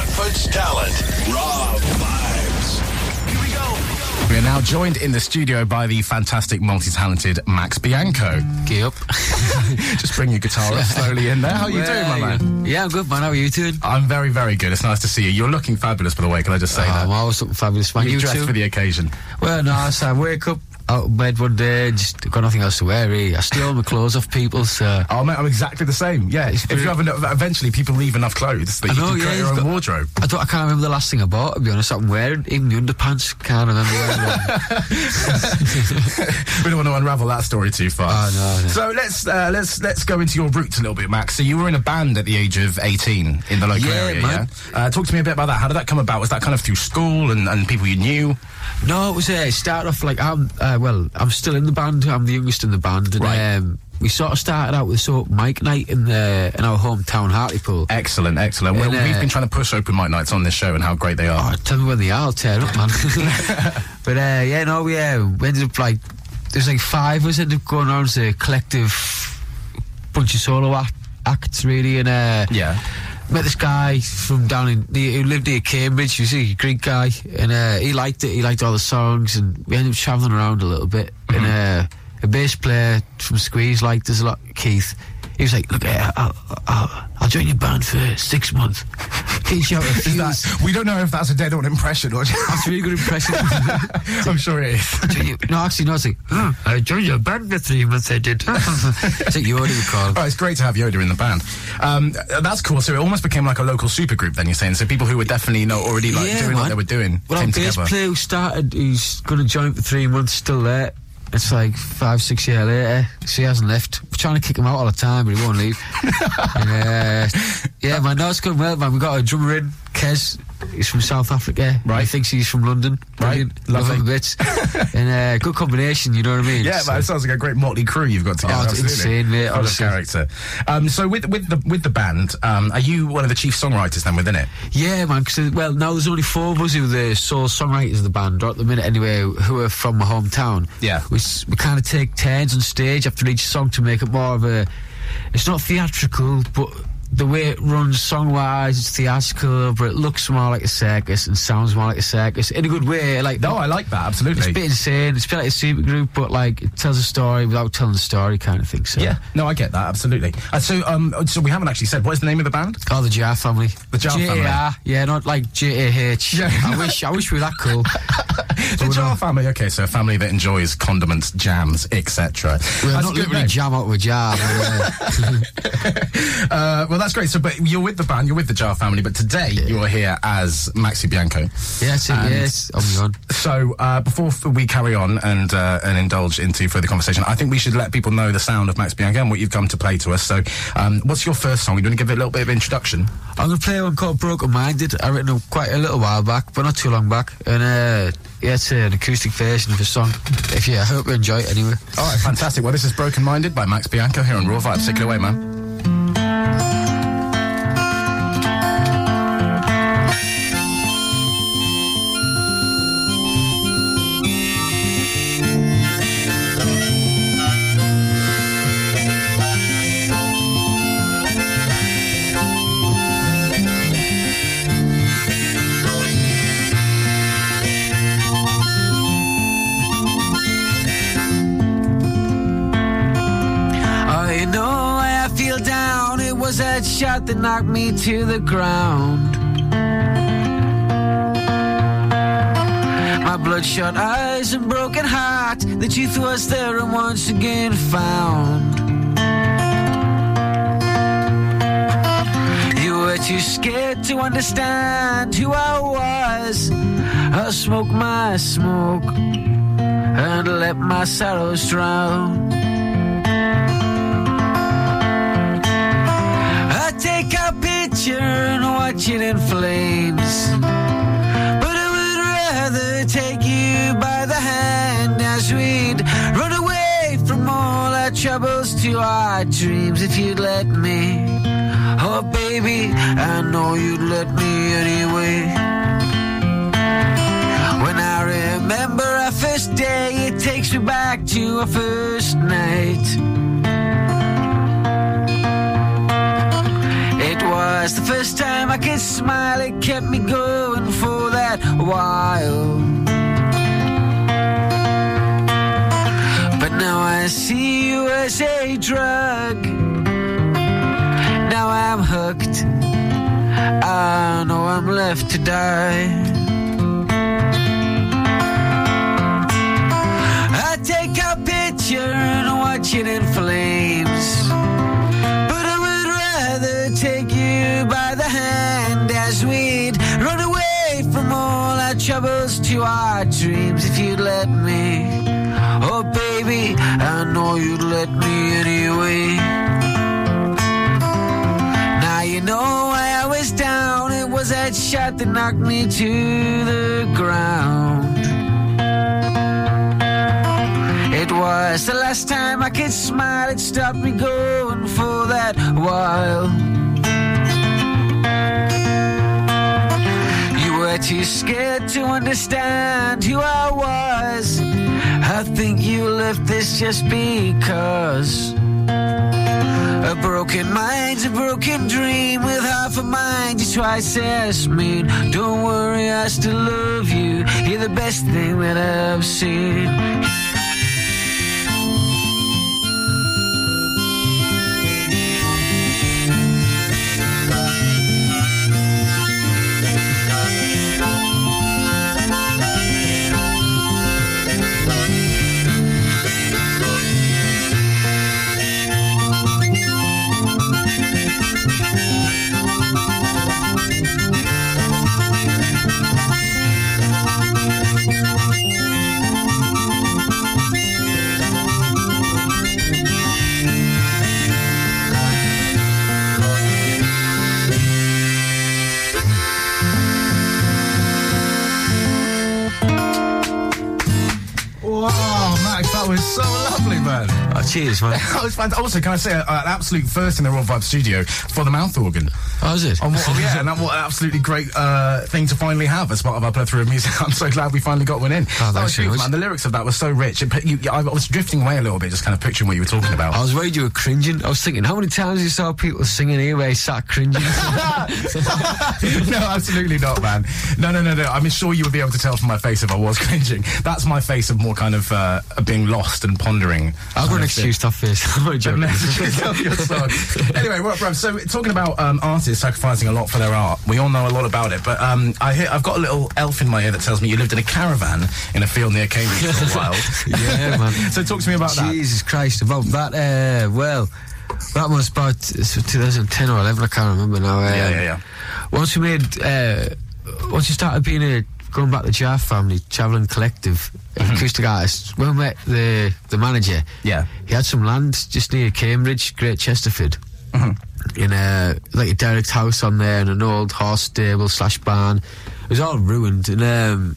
Rockford's talent. Raw vibes. Here we go. We are now joined in the studio by the fantastic, multi-talented Max Bianco. Get up. Just bring your guitar up slowly in there. How are you doing, my man? Yeah, I'm good, man. How are you doing? I'm very, very good. It's nice to see you. You're looking fabulous, by the way. Can I just say Oh, that? I'm always looking fabulous, man. You're You dressed too? for the occasion. Well, no, so I wake up out of bed one day, just got nothing else to wear, really. I steal my clothes off people, so... Oh, mate, I'm exactly the same. Yeah, if you have enough, eventually people leave enough clothes that I you know, can yeah, create your you've own got- wardrobe. I, don't, I can't remember the last thing I bought, to be honest. I'm wearing even the underpants. Can't remember we don't want to unravel that story too far. Oh, no, no. So let's uh, let's let's go into your roots a little bit, Max. So you were in a band at the age of 18 in the local Yeah, area. man. Yeah. Uh, talk to me a bit about that. How did that come about? Was that kind of through school and, and people you knew? No, it was uh, it started off like I'm uh, well, I'm still in the band. I'm the youngest in the band, and Right. um, we sort of started out with sort of mic night in the in our hometown Hartlepool. Excellent, excellent. Well, uh, we've been trying to push open mic nights on this show and how great they are. Oh, tell me when they are, I'll tear up, man. but uh, yeah, no, we, uh, we ended up like there's like five of us ended up going around as a collective bunch of solo act, acts, really, and uh, yeah. Met this guy from down in the, who lived near Cambridge. He was a Greek guy, and uh, he liked it. He liked all the songs, and we ended up travelling around a little bit. And uh, a bass player from Squeeze liked us a lot, Keith. He was like, "Look, I'll, I'll, I'll join your band for six months. Is that, we don't know if that's a dead on impression or That's a really good impression. I'm sure it is. You- no, actually, no. It's like, "Oh, I joined your band for three months. I did. it's like you already recall. Oh, it's great to have Yoda in the band. Um, that's cool. So it almost became like a local supergroup. Then you're saying so people who were definitely not already like Yeah, doing what they were doing Well, our came bass together. player who started, who's going to join for three months, still there. It's like five, six years later. She hasn't left. We're trying to kick him out all the time, but he won't leave. and, uh, yeah, man, no, it's going well, man. we got a drummer in, Kez. He's from South Africa. Right. He thinks he's from London. Right. Brilliant. Love Lovely. him a bit. and uh, good combination, you know what I mean? Yeah, So- man, it sounds like a great motley crew you've got together. Oh, it's absolutely. insane, mate, Full of honestly. character. Um, so with with the with the band, um, are you one of the chief songwriters then within it? Yeah, man. Cause, well, now there's only four of us who are the sole songwriters of the band, or at the minute anyway, who are from my hometown. Yeah. We, we kind of take turns on stage after each song to make it more of a. It's not theatrical, but the way it runs song wise, it's theatrical, but it looks more like a circus and sounds more like a circus in a good way. Like, No, I like that absolutely. it's a bit insane. It's a bit like a super group, but like it tells a story without telling the story, kind of thing. So, yeah, no, I get that absolutely. Uh, so, um, so we haven't actually said what is the name of the band? Oh, the Jar family. The Jar family. Yeah, not like J A H. Yeah. I wish. I wish we were that cool. The Jar family. Okay, so a family that enjoys condiments, jams, etc. Well, That's not literally name. jam out of a jar. Uh, well, that's great. So, but you're with the band, you're with the Jar family, but today you are here as Maxi Bianco. yeah. And- Yes, on my own. So, uh, before we carry on and uh, and indulge into further conversation, I think we should let people know the sound of Max Bianco and what you've come to play to us. So, um, what's your first song? You want to give it a little bit of introduction? I'm gonna play one called Broken Minded. I written it quite a little while back, but not too long back. And uh, yeah, it's an acoustic version of a song. If you, I hope you enjoy it anyway. All right, fantastic. Well, this is Broken Minded by Max Bianco here on Raw Vibes. Take it away, man. That knocked me to the ground. My bloodshot eyes and broken heart. The truth was there and once again found. You were too scared to understand who I was. I smoke my smoke and let my sorrows drown. And watch it in flames. But I would rather take you by the hand as we'd run away from all our troubles to our dreams if you'd let me. Oh, baby, I know you'd let me anyway. When I remember our first day, it takes me back to our first night. It was was the first time I could smile. It kept me going for that while. But now I see you as a drug. Now I'm hooked. I know I'm left to die. I take a picture and watch it in flames. To our dreams if you'd let me. Oh, baby, I know you'd let me anyway. Now you know why I was down. It was that shot that knocked me to the ground. It was the last time I could smile. It stopped me going for that while. You were too scared to understand who I was. I think you left this just because. A broken mind's a broken dream with half a mind you're twice as mean. Don't worry, I still love you. You're the best thing that I've seen. Cheers, man. That was fantastic. Also, can I say uh, an absolute first in the Raw Vibe studio for the mouth organ? Oh, is it? What, yeah, and that, what an absolutely great uh, thing to finally have as part of our plethora of music. I'm so glad we finally got one in. Oh, that was thanks very beautiful, much. man. The lyrics of that were so rich. It, you, I was drifting away a little bit, just kind of picturing what you were talking about. I was worried you were cringing. I was thinking, how many times you saw people singing here where he sat cringing? no, absolutely not, man. No, no, no, no. I'm sure you would be able to tell from my face if I was cringing. That's my face of more kind of uh, being lost and pondering. I've got an excuse to have face. I'm only The joking. messages of your song. anyway, well, bro, so talking about um, artists sacrificing a lot for their art, we all know a lot about it. But um, I hear, I've got a little elf in my ear that tells me you lived in a caravan in a field near Cambridge for a while. Yeah, man. so talk to me about that. Jesus Christ, about that, uh, well, that was about uh, 2010 or 11, I can't remember now. Um, Yeah, yeah, yeah. Once we made, uh, once you started being a, going back to Jar Family, Travelling Collective, acoustic artists, when we met the, the manager. Yeah. he had some land just near Cambridge, Great Chesterford. Mm-hmm. In a like a derelict house on there and an old horse stable slash barn. It was all ruined and um,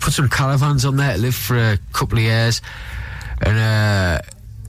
put some caravans on there to live for a couple of years. And uh,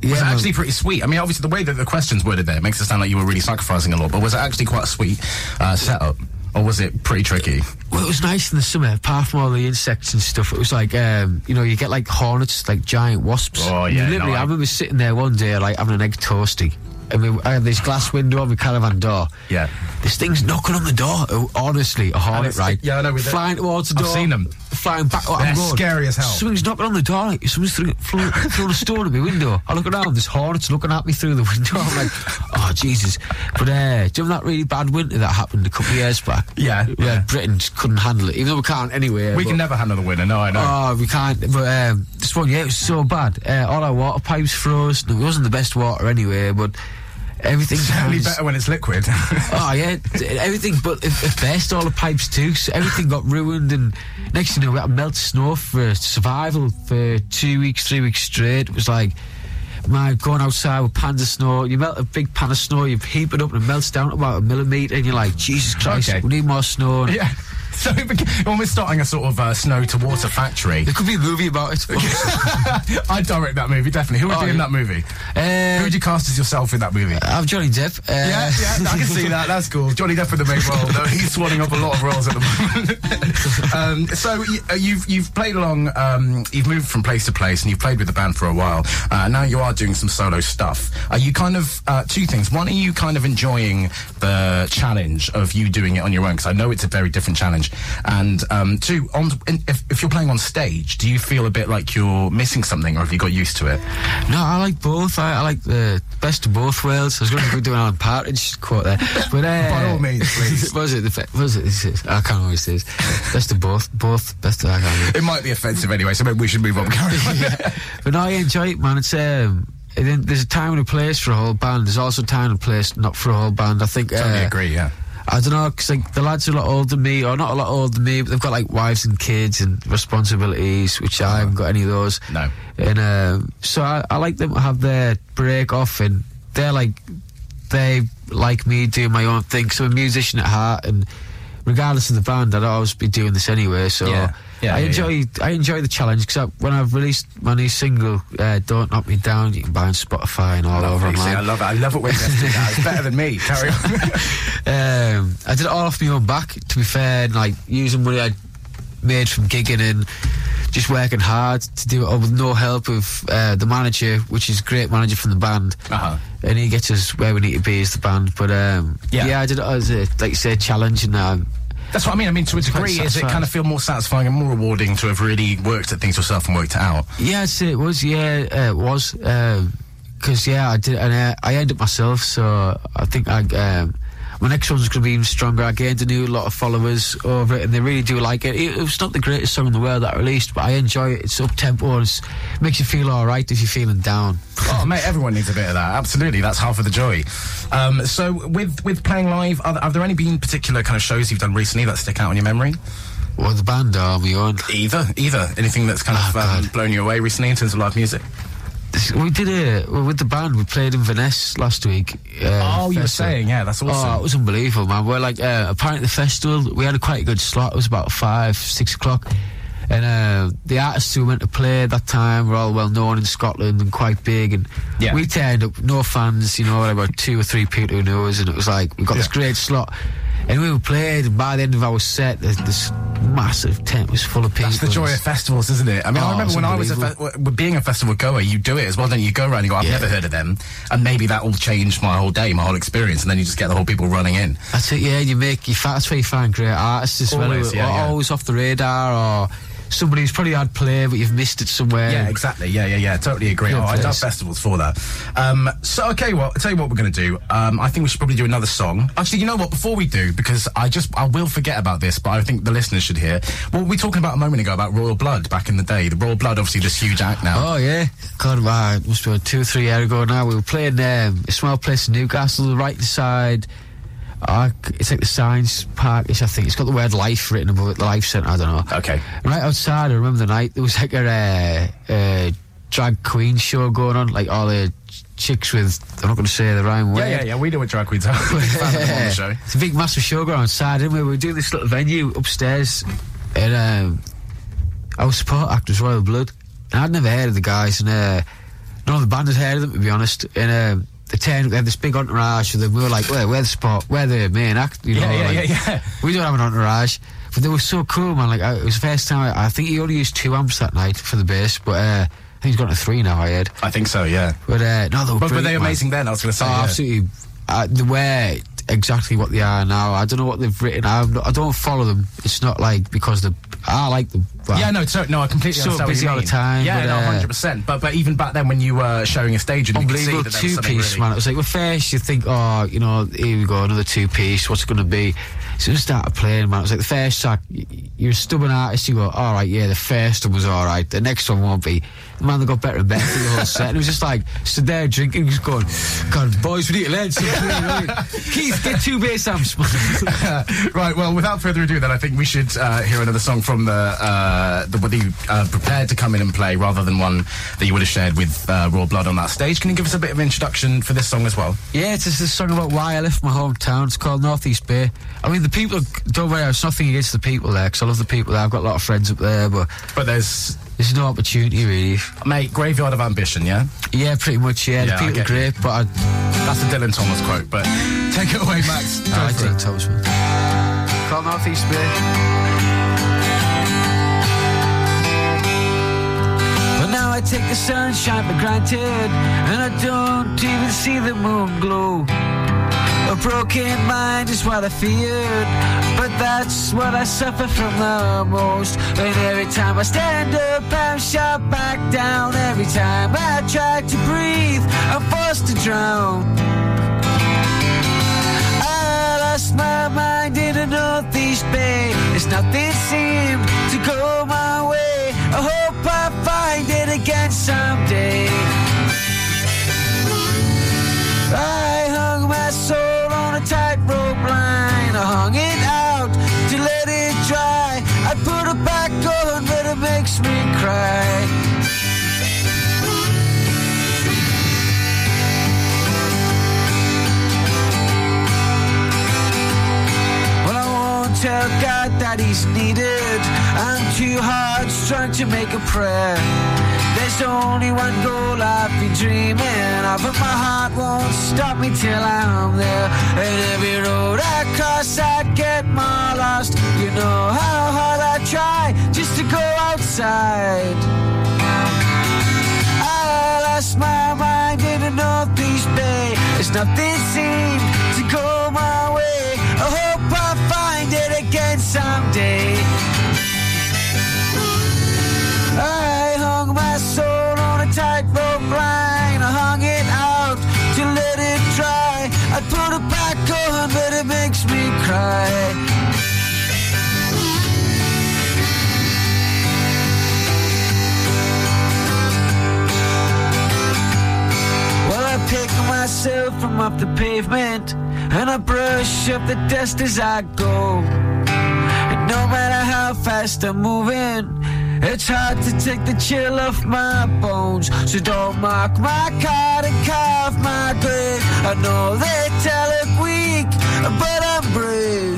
yeah, Was it actually pretty sweet? I mean, obviously, the way that the questions worded there makes it sound like you were really sacrificing a lot, but was it actually quite a sweet uh, setup? Or was it pretty tricky? Well, it was nice in the summer, apart from all the insects and stuff. It was like, um, you know, you get like hornets, like giant wasps. Oh, yeah, you Literally, no, I- I remember sitting there one day, like having an egg toasty. I mean, I had this glass window on the caravan door. Yeah. This thing's knocking on the door. Honestly, a hornet, right? yeah, I know, Flying towards the door. I've seen them. Flying back. They're I'm going, scary as hell. Something's knocking on the door. Like, someone's through, through, through the stone at my window. I look around. This hornet's looking at me through the window. I'm like, oh Jesus! But uh, do you remember that really bad winter that happened a couple of years back? Yeah, where yeah. Britain just couldn't handle it, even though we can't anyway. We but- can never handle the winner, no, I know. Oh, we can't. But um, this one, yeah, it was so bad. Uh, all our water pipes froze. No, it wasn't the best water anyway, but everything. Certainly was- better when it's liquid. Oh yeah, everything. But best, all the pipes too. So everything got ruined, and next thing you know, we had to melt snow for survival for two weeks, three weeks straight. It was like. Man, going outside with pans of snow, you melt a big pan of snow, you heap it up and it melts down to about a millimetre, and you're like, Jesus Christ, Okay. we need more snow. And Yeah. so it beca- when we're starting a sort of uh, snow to water factory, There could be a movie about it. I'd direct that movie definitely. Who would Oh, be in that movie? Who uh, would you cast as yourself in that movie? I'm Johnny Depp. Uh, Yeah, yeah, I can see that. That's cool. Johnny Depp in the main role, though he's swallowing up a lot of roles at the moment. um, so y- uh, you've you've played along, um, you've moved from place to place, and you've played with the band for a while. Uh, now you are doing some solo stuff. Are you kind of uh, two things? One, are you kind of enjoying the challenge of you doing it on your own? Because I know it's a very different challenge. And um, two, on if, if you're playing on stage, do you feel a bit like you're missing something, or have you got used to it? No, I like both. I, I like the best of both worlds. I was going to go do an Alan Partridge quote there, but uh, By all means, please. was it? The, was it? I can't always say it is. Best of both. Both. Best of. I can't. It might be offensive anyway, so maybe we should move on. On. But no, I enjoy it, man. It's um, there's a time and a place for a whole band. There's also a time and a place not for a whole band. I think. Totally uh, agree. Yeah. I don't know, 'cause like the lads are a lot older than me, or not a lot older than me, but they've got like wives and kids and responsibilities, which I haven't got any of those. No. And um, so I, I like them to have their break off, and they're like they like me doing my own thing. So I'm a musician at heart, and regardless of the band, I'd always be doing this anyway. So Yeah. Yeah, I yeah, enjoy I enjoy the challenge because when I've released my new single, uh, "Don't Knock Me Down," you can buy on Spotify and all over online. I love it. I love it when guests do that. It's better than me. Carry on. Um, I did it all off my own back, to be fair, and like using money I made from gigging and just working hard to do it all with no help of uh, the manager, which is a great manager from the band. Uh-huh. And he gets us where we need to be as the band. But um, Yeah. yeah. I did it as a, like you say, challenge, and um, That's what I mean. I mean, to a degree, is it kind of feel more satisfying and more rewarding to have really worked at things yourself and worked it out? Yes, it was. Yeah, uh, it was. Because yeah, I did, and uh, I earned it myself. So I think I. Um, my next one's going to be even stronger. I gained a new lot of followers over it, and they really do like it. It, it was not the greatest song in the world that I released, but I enjoy it. It's up tempo, and it makes you feel all right if you're feeling down. Oh, mate, everyone needs a bit of that. Absolutely, that's half of the joy. Um, so, with with playing live, are, have there any been particular kind of shows you've done recently that stick out in your memory? Well, the band are my own. Either, either anything that's kind of Oh, um, blown you away recently in terms of live music. We did it well, with the band. We played in Venice last week. Uh, Oh, you were saying, yeah, that's awesome. Oh, it was unbelievable, man. We're like, uh, apparently the festival, we had a quite good slot. It was about five, six o'clock. And uh, the artists who went to play at that time were all well known in Scotland and quite big. And Yeah. we turned up, no fans, you know, about two or three people who knew us. And it was like, we got this great slot. And we were played, and by the end of our set, this massive tent was full of people. That's the joy of festivals, isn't it? I mean, Oh, I remember when I was a fe- being a festival goer, you do it as well. Then you go around and you go, I've Yeah. never heard of them, and maybe that will change my whole day, my whole experience, and then you just get the whole people running in. That's it, yeah. You make you that's where you find great artists as well. Always, who yeah, yeah. always off the radar, or somebody who's probably had play but you've missed it somewhere. Yeah, exactly. Yeah, yeah, yeah. Totally agree. Oh, I love festivals for that. Um, so, okay, well, I'll tell you what we're going to do. Um, I think we should probably do another song. Actually, you know what? Before we do, because I just, I will forget about this, but I think the listeners should hear. What were we talking about a moment ago about Royal Blood back in the day? The Royal Blood, obviously, this huge act now. Oh yeah, God, wow, it must be two or three years ago now. We were playing um, a small place in Newcastle, the right beside. Uh, it's like the science park. I think it's got the word life written above it. The life centre. I don't know. Okay. Right outside, I remember the night there was like a uh, uh, drag queen show going on, like all the chicks with. I'm not going to say the rhyme Yeah, word. yeah, yeah. We know what drag queens are. We're a fan of them on the show. It's a big, massive showground outside, and we were doing this little venue upstairs, and um, our support act was Royal Blood, and I'd never heard of the guys, and uh, none of the band had heard of them, to be honest. And um, they turned, they had this big entourage with them. We were like, where, we're the spot, where the main act, you know. Yeah, yeah, like, yeah, yeah. We don't have an entourage, but they were so cool, man. Like I, it was the first time. I, I think he only used two amps that night for the bass, but uh, I think he's got to three now. I heard, I think so, yeah. but uh, no, they were But were they brilliant, man. amazing then? I was going to say. Oh, yeah. absolutely. Uh, they were exactly what they are now. I don't know what they've written. I'm not, I don't follow them. It's not like because the I like them. Yeah, no, so, no, I completely So understand busy all the time, Yeah, but, no, uh, hundred percent. But but even back then, when you were showing a stage, and you could see Unbelievable that two piece, really, man. It was like, well, first you think, oh, you know, here we go, another two piece. What's it going to be? So we started playing, man. It was like the first track. You're a stubborn artist. You go, all right, yeah, the first one was all right. The next one won't be. Man, they got better and better through the whole set. And it was just like stood there drinking, just going, God, boys, we need to learn something. Keith, get, two bass amps. right. Well, without further ado, then I think we should uh, hear another song from the uh, the you uh, prepared to come in and play, rather than one that you would have shared with uh, Raw Blood on that stage. Can you give us a bit of introduction for this song as well? yeah, it's a song about why I left my hometown. It's called Northeast Bay. I mean, the people, don't worry, it's nothing against the people there, because I love the people there. I've got a lot of friends up there, but But there's there's no opportunity really. mate, graveyard of ambition. Yeah, Yeah, pretty much, yeah. Yeah, the people are great, but I, that's a Dylan Thomas quote. But take it away, Max. Go I like for it. Dylan Thomas, man. Called Northeast Bay. But now I take the sunshine for granted, and I don't even see the moon glow. A broken mind is what I feared, but that's what I suffer from the most. And every time I stand up, I'm shot back down. Every time I try to breathe, I'm forced to drown. I lost my mind in the Northeast Bay. It's nothing seemed to go my way. I hope I find it again someday. Makes me cry. Well, I won't tell God that He's needed. I'm too hard strung to make a prayer. There's only one goal I've been dreaming of, but my heart won't stop me till I'm there. And every road I cross, I get more lost. You know how hard I try just to go outside. I lost my mind in the Northeast Bay. As nothing seemed to go my way. I hope I find it again someday. I from off the pavement and I brush up the dust as I go. And no matter how fast I'm moving, it's hard to take the chill off my bones. So don't mark my card and carve my grave. I know they tell it weak, but I'm brave.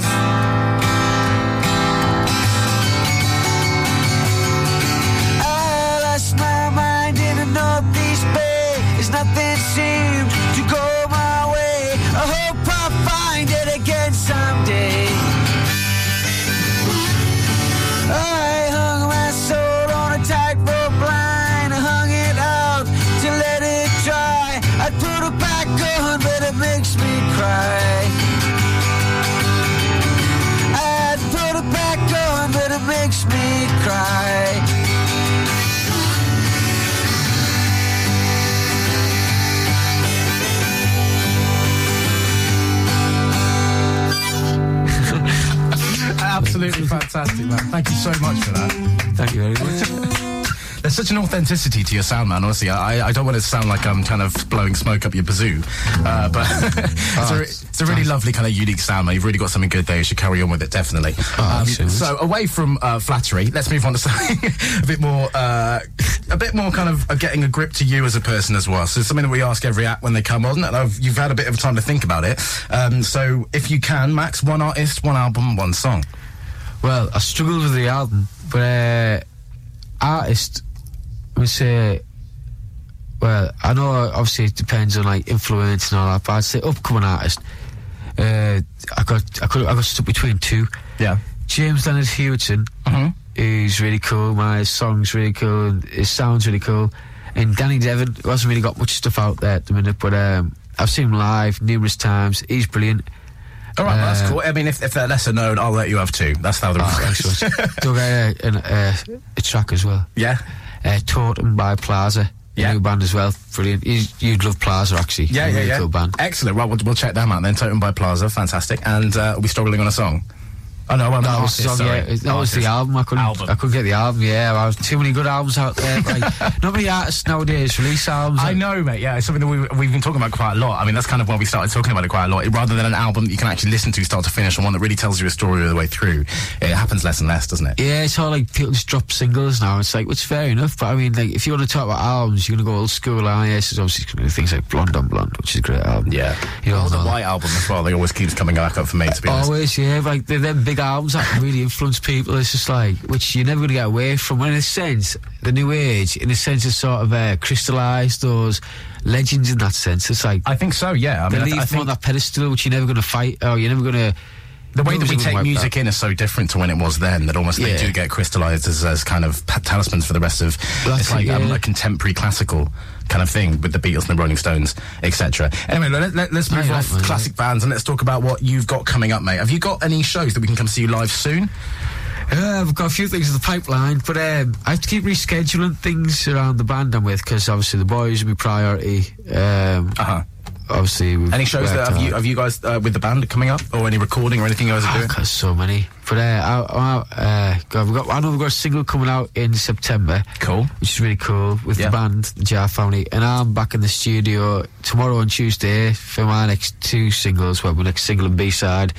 Absolutely fantastic, man. Thank you so much for that. Thank you very much. There's such an authenticity to your sound, man. Honestly, I, I don't want it to sound like I'm kind of blowing smoke up your bazoo, uh, but it's, a, it's a really lovely kind of unique sound, man. You've really got something good there. You should carry on with it, definitely. Um, so away from uh, flattery, let's move on to something a bit more, uh, a bit more kind of uh, getting a grip to you as a person as well. So, something that we ask every act when they come on, and I've, you've had a bit of time to think about it. Um, so, if you can, Max, one artist, one album, one song. Well, I struggled with the album, but uh, artist, I would say, well, I know obviously it depends on like influence and all that, but I'd say upcoming artist. Uh, I got I could I got stuck between two. Yeah. James Leonard Hewitson, Mhm. who's really cool. My song's really cool. and His sound's really cool. And Danny Devon, who hasn't really got much stuff out there at the minute, but um, I've seen him live numerous times. He's brilliant. All right, well, that's Uh, cool. I mean, if, if they're lesser known, I'll let you have two. That's how the Oh, rules goes. Dug uh, a track as well. Yeah. Uh, Totem by Plaza. Yeah. New band as well. Brilliant. You, you'd love Plaza actually. Yeah, yeah, really yeah. Cool band. Excellent. Right, we'll, we'll check them out then. Totem by Plaza, fantastic. And uh, we'll be struggling on a song. Oh know, well, That not was, the artist, song, sorry. yeah. That was the album. I couldn't. Album. I couldn't get the album. Yeah, well, too many good albums out there. Like, not many artists nowadays release albums. I know, mate. Yeah, it's something that we've, we've been talking about quite a lot. I mean, that's kind of why we started talking about it quite a lot. Rather than an album that you can actually listen to start to finish, and one that really tells you a story all the way through, it happens less and less, doesn't it? Yeah, it's all like people just drop singles now. It's like, which is fair enough. But I mean, like, if you want to talk about albums, you're going to go old school. Ah, yes, there's obviously gonna be things like Blonde on Blonde, which is a great album. Yeah. You know, the. White album as well. They always keeps coming back up for me, to be honest. Always, yeah. Like they're them big albums that really influence people. It's just like which you're never going to get away from. When in a sense, the new age, in a sense, has sort of uh, crystallised those legends in that sense. It's like I think so. Yeah. I they mean, I, leave th- I them on that pedestal, which you're never going to fight, or you're never going to. The way that we take music in is so different to when it was then that almost they do get crystallized as, as kind of talismans for the rest of. That's it's like it, um, a contemporary classical kind of thing with the Beatles and the Rolling Stones, etc. Anyway, let, let, us move yeah, off man, yeah. classic bands and let's talk about what you've got coming up, mate. Have you got any shows that we can come see you live soon? Yeah, I've got a few things in the pipeline, but um, I have to keep rescheduling things around the band I'm with because obviously the boys are my priority. Um, Uh huh. Obviously, we've Any shows that have you have you guys uh, with the band coming up or any recording or anything you guys are I've doing? got so many. But uh, I, I, uh, we've got, I know we've got a single coming out in September. Cool. Which is really cool with Yeah. the band, the Jar Family. And I'm back in the studio tomorrow and Tuesday for my next two singles, well, my next single and B side,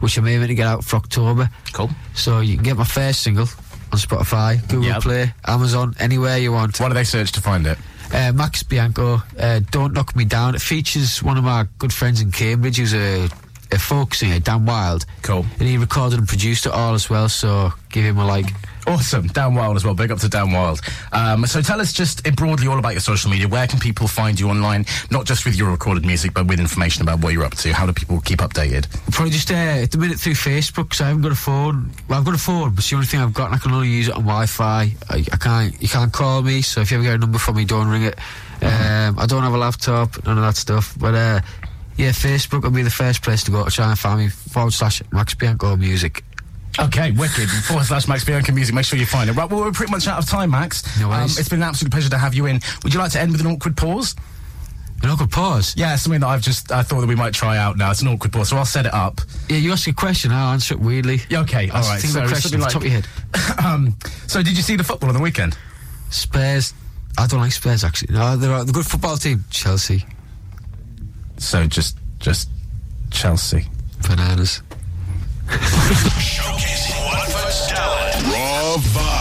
which I'm aiming to get out for October. Cool. So you can get my first single on Spotify, Google Yep. Play, Amazon, anywhere you want. What do they search to find it? Uh, Max Bianco, uh, Don't Knock Me Down. It features one of my good friends in Cambridge who's a, a folk singer, Dan Wild. Cool. And he recorded and produced it all as well, so give him a like. Awesome. Dan Wild as well. Big up to Dan Wild. Um, so tell us just uh, broadly all about your social media. Where can people find you online? Not just with your recorded music, but with information about what you're up to. How do people keep updated? Probably just uh, at the minute through Facebook, because I haven't got a phone. Well, I've got a phone, but it's the only thing I've got, and I can only use it on Wi-Fi. I, I can't, you can't call me, so if you ever get a number from me, don't ring it. Um, I don't have a laptop, none of that stuff. But uh, yeah, Facebook will be the first place to go to try and find me. Forward slash Max Bianco Music. Okay, wicked. Forward slash Max Bianco Music. Make sure you find it. Right, well, we're pretty much out of time, Max. No worries. it's been an absolute pleasure to have you in. Would you like to end with an awkward pause? An awkward pause. Yeah, something that I've just I thought that we might try out now. It's an awkward pause, so I'll set it up. Yeah, you ask a question, I'll answer it weirdly. Yeah, okay, all right. Think So question off the top of your head. um, so did you see the football on the weekend? Spurs. I don't like Spurs actually. No, they're a the good football team. Chelsea. So just just Chelsea. Bananas. Showcasing one Watford's talent. Raw Vibe.